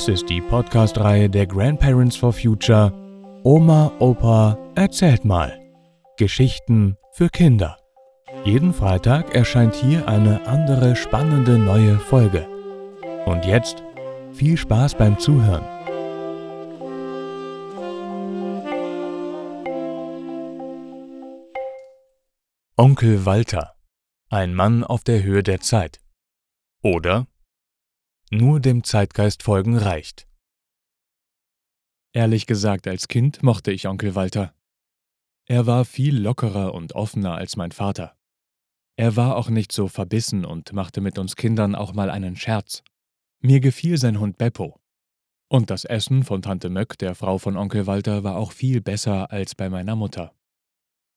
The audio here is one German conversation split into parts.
Dies ist die Podcast-Reihe der Grandparents for Future Oma, Opa, erzählt mal. Geschichten für Kinder. Jeden Freitag erscheint hier eine andere spannende neue Folge. Und jetzt viel Spaß beim Zuhören. Onkel Walter. Ein Mann auf der Höhe der Zeit. Oder nur dem Zeitgeist folgen reicht. Ehrlich gesagt, als Kind mochte ich Onkel Walter. Er war viel lockerer und offener als mein Vater. Er war auch nicht so verbissen und machte mit uns Kindern auch mal einen Scherz. Mir gefiel sein Hund Beppo. Und das Essen von Tante Möck, der Frau von Onkel Walter, war auch viel besser als bei meiner Mutter.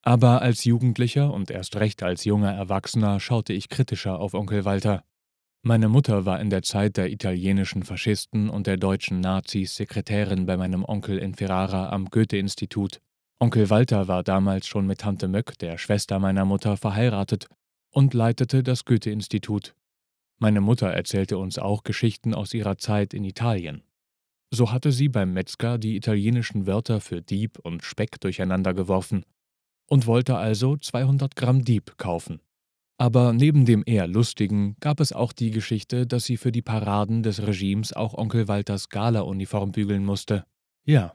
Aber als Jugendlicher und erst recht als junger Erwachsener schaute ich kritischer auf Onkel Walter. Meine Mutter war in der Zeit der italienischen Faschisten und der deutschen Nazis Sekretärin bei meinem Onkel in Ferrara am Goethe-Institut. Onkel Walter war damals schon mit Tante Möck, der Schwester meiner Mutter, verheiratet und leitete das Goethe-Institut. Meine Mutter erzählte uns auch Geschichten aus ihrer Zeit in Italien. So hatte sie beim Metzger die italienischen Wörter für Dieb und Speck durcheinander geworfen und wollte also 200 Gramm Dieb kaufen. Aber neben dem eher lustigen gab es auch die Geschichte, dass sie für die Paraden des Regimes auch Onkel Walters Gala-Uniform bügeln musste. Ja,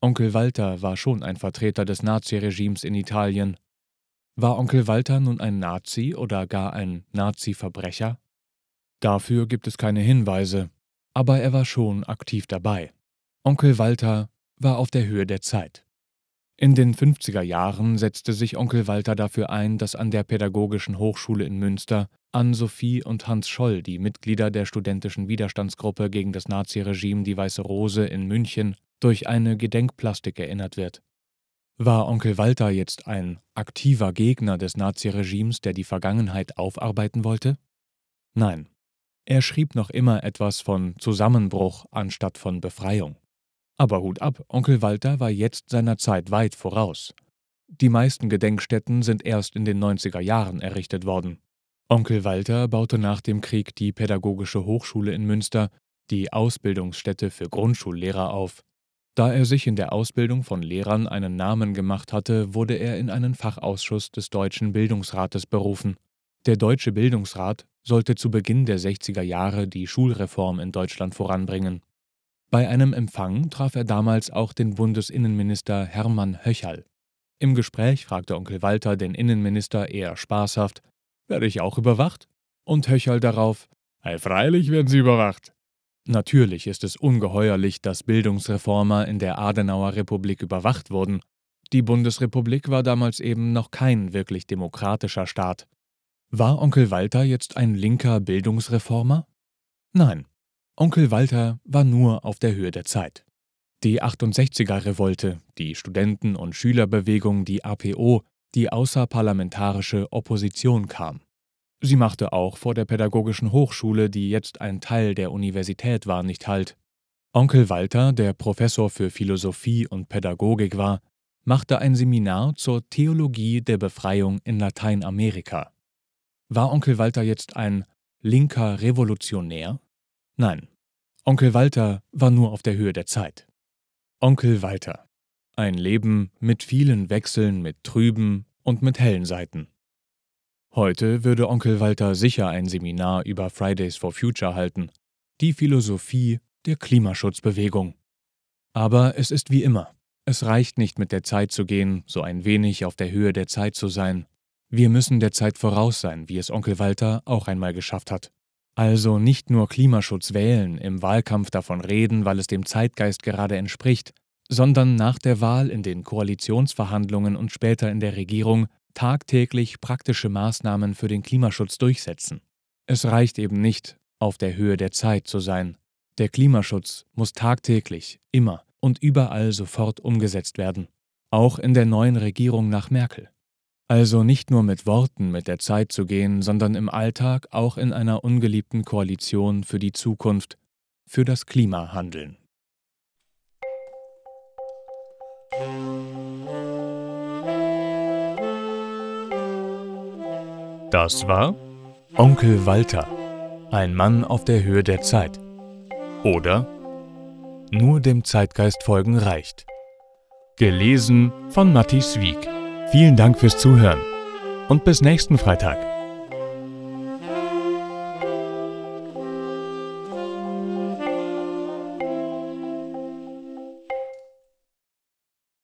Onkel Walter war schon ein Vertreter des Naziregimes in Italien. War Onkel Walter nun ein Nazi oder gar ein Nazi-Verbrecher? Dafür gibt es keine Hinweise, aber er war schon aktiv dabei. Onkel Walter war auf der Höhe der Zeit. In den 50er Jahren setzte sich Onkel Walter dafür ein, dass an der Pädagogischen Hochschule in Münster Ann-Sophie und Hans Scholl, die Mitglieder der studentischen Widerstandsgruppe gegen das Naziregime Die Weiße Rose in München, durch eine Gedenkplastik erinnert wird. War Onkel Walter jetzt ein aktiver Gegner des Naziregimes, der die Vergangenheit aufarbeiten wollte? Nein. Er schrieb noch immer etwas von Zusammenbruch anstatt von Befreiung. Aber Hut ab, Onkel Walter war jetzt seiner Zeit weit voraus. Die meisten Gedenkstätten sind erst in den 90er Jahren errichtet worden. Onkel Walter baute nach dem Krieg die Pädagogische Hochschule in Münster, die Ausbildungsstätte für Grundschullehrer auf. Da er sich in der Ausbildung von Lehrern einen Namen gemacht hatte, wurde er in einen Fachausschuss des Deutschen Bildungsrates berufen. Der Deutsche Bildungsrat sollte zu Beginn der 60er Jahre die Schulreform in Deutschland voranbringen. Bei einem Empfang traf er damals auch den Bundesinnenminister Hermann Höcherl. Im Gespräch fragte Onkel Walter den Innenminister eher spaßhaft: Werde ich auch überwacht? Und Höcherl darauf: Ei, freilich werden Sie überwacht. Natürlich ist es ungeheuerlich, dass Bildungsreformer in der Adenauer Republik überwacht wurden. Die Bundesrepublik war damals eben noch kein wirklich demokratischer Staat. War Onkel Walter jetzt ein linker Bildungsreformer? Nein, Onkel Walter war nur auf der Höhe der Zeit. Die 68er-Revolte, die Studenten- und Schülerbewegung, die APO, die außerparlamentarische Opposition kam. Sie machte auch vor der Pädagogischen Hochschule, die jetzt ein Teil der Universität war, nicht Halt. Onkel Walter, der Professor für Philosophie und Pädagogik war, machte ein Seminar zur Theologie der Befreiung in Lateinamerika. War Onkel Walter jetzt ein linker Revolutionär? Nein, Onkel Walter war nur auf der Höhe der Zeit. Onkel Walter. Ein Leben mit vielen Wechseln, mit trüben und mit hellen Seiten. Heute würde Onkel Walter sicher ein Seminar über Fridays for Future halten, die Philosophie der Klimaschutzbewegung. Aber es ist wie immer. Es reicht nicht mit der Zeit zu gehen, so ein wenig auf der Höhe der Zeit zu sein. Wir müssen der Zeit voraus sein, wie es Onkel Walter auch einmal geschafft hat. Also nicht nur Klimaschutz wählen, im Wahlkampf davon reden, weil es dem Zeitgeist gerade entspricht, sondern nach der Wahl in den Koalitionsverhandlungen und später in der Regierung tagtäglich praktische Maßnahmen für den Klimaschutz durchsetzen. Es reicht eben nicht, auf der Höhe der Zeit zu sein. Der Klimaschutz muss tagtäglich, immer und überall sofort umgesetzt werden, auch in der neuen Regierung nach Merkel. Also nicht nur mit Worten mit der Zeit zu gehen, sondern im Alltag auch in einer ungeliebten Koalition für die Zukunft, für das Klima handeln. Das war Onkel Walter, ein Mann auf der Höhe der Zeit. Oder Nur dem Zeitgeist folgen reicht. Gelesen von Matti Swieg. Vielen Dank fürs Zuhören und bis nächsten Freitag.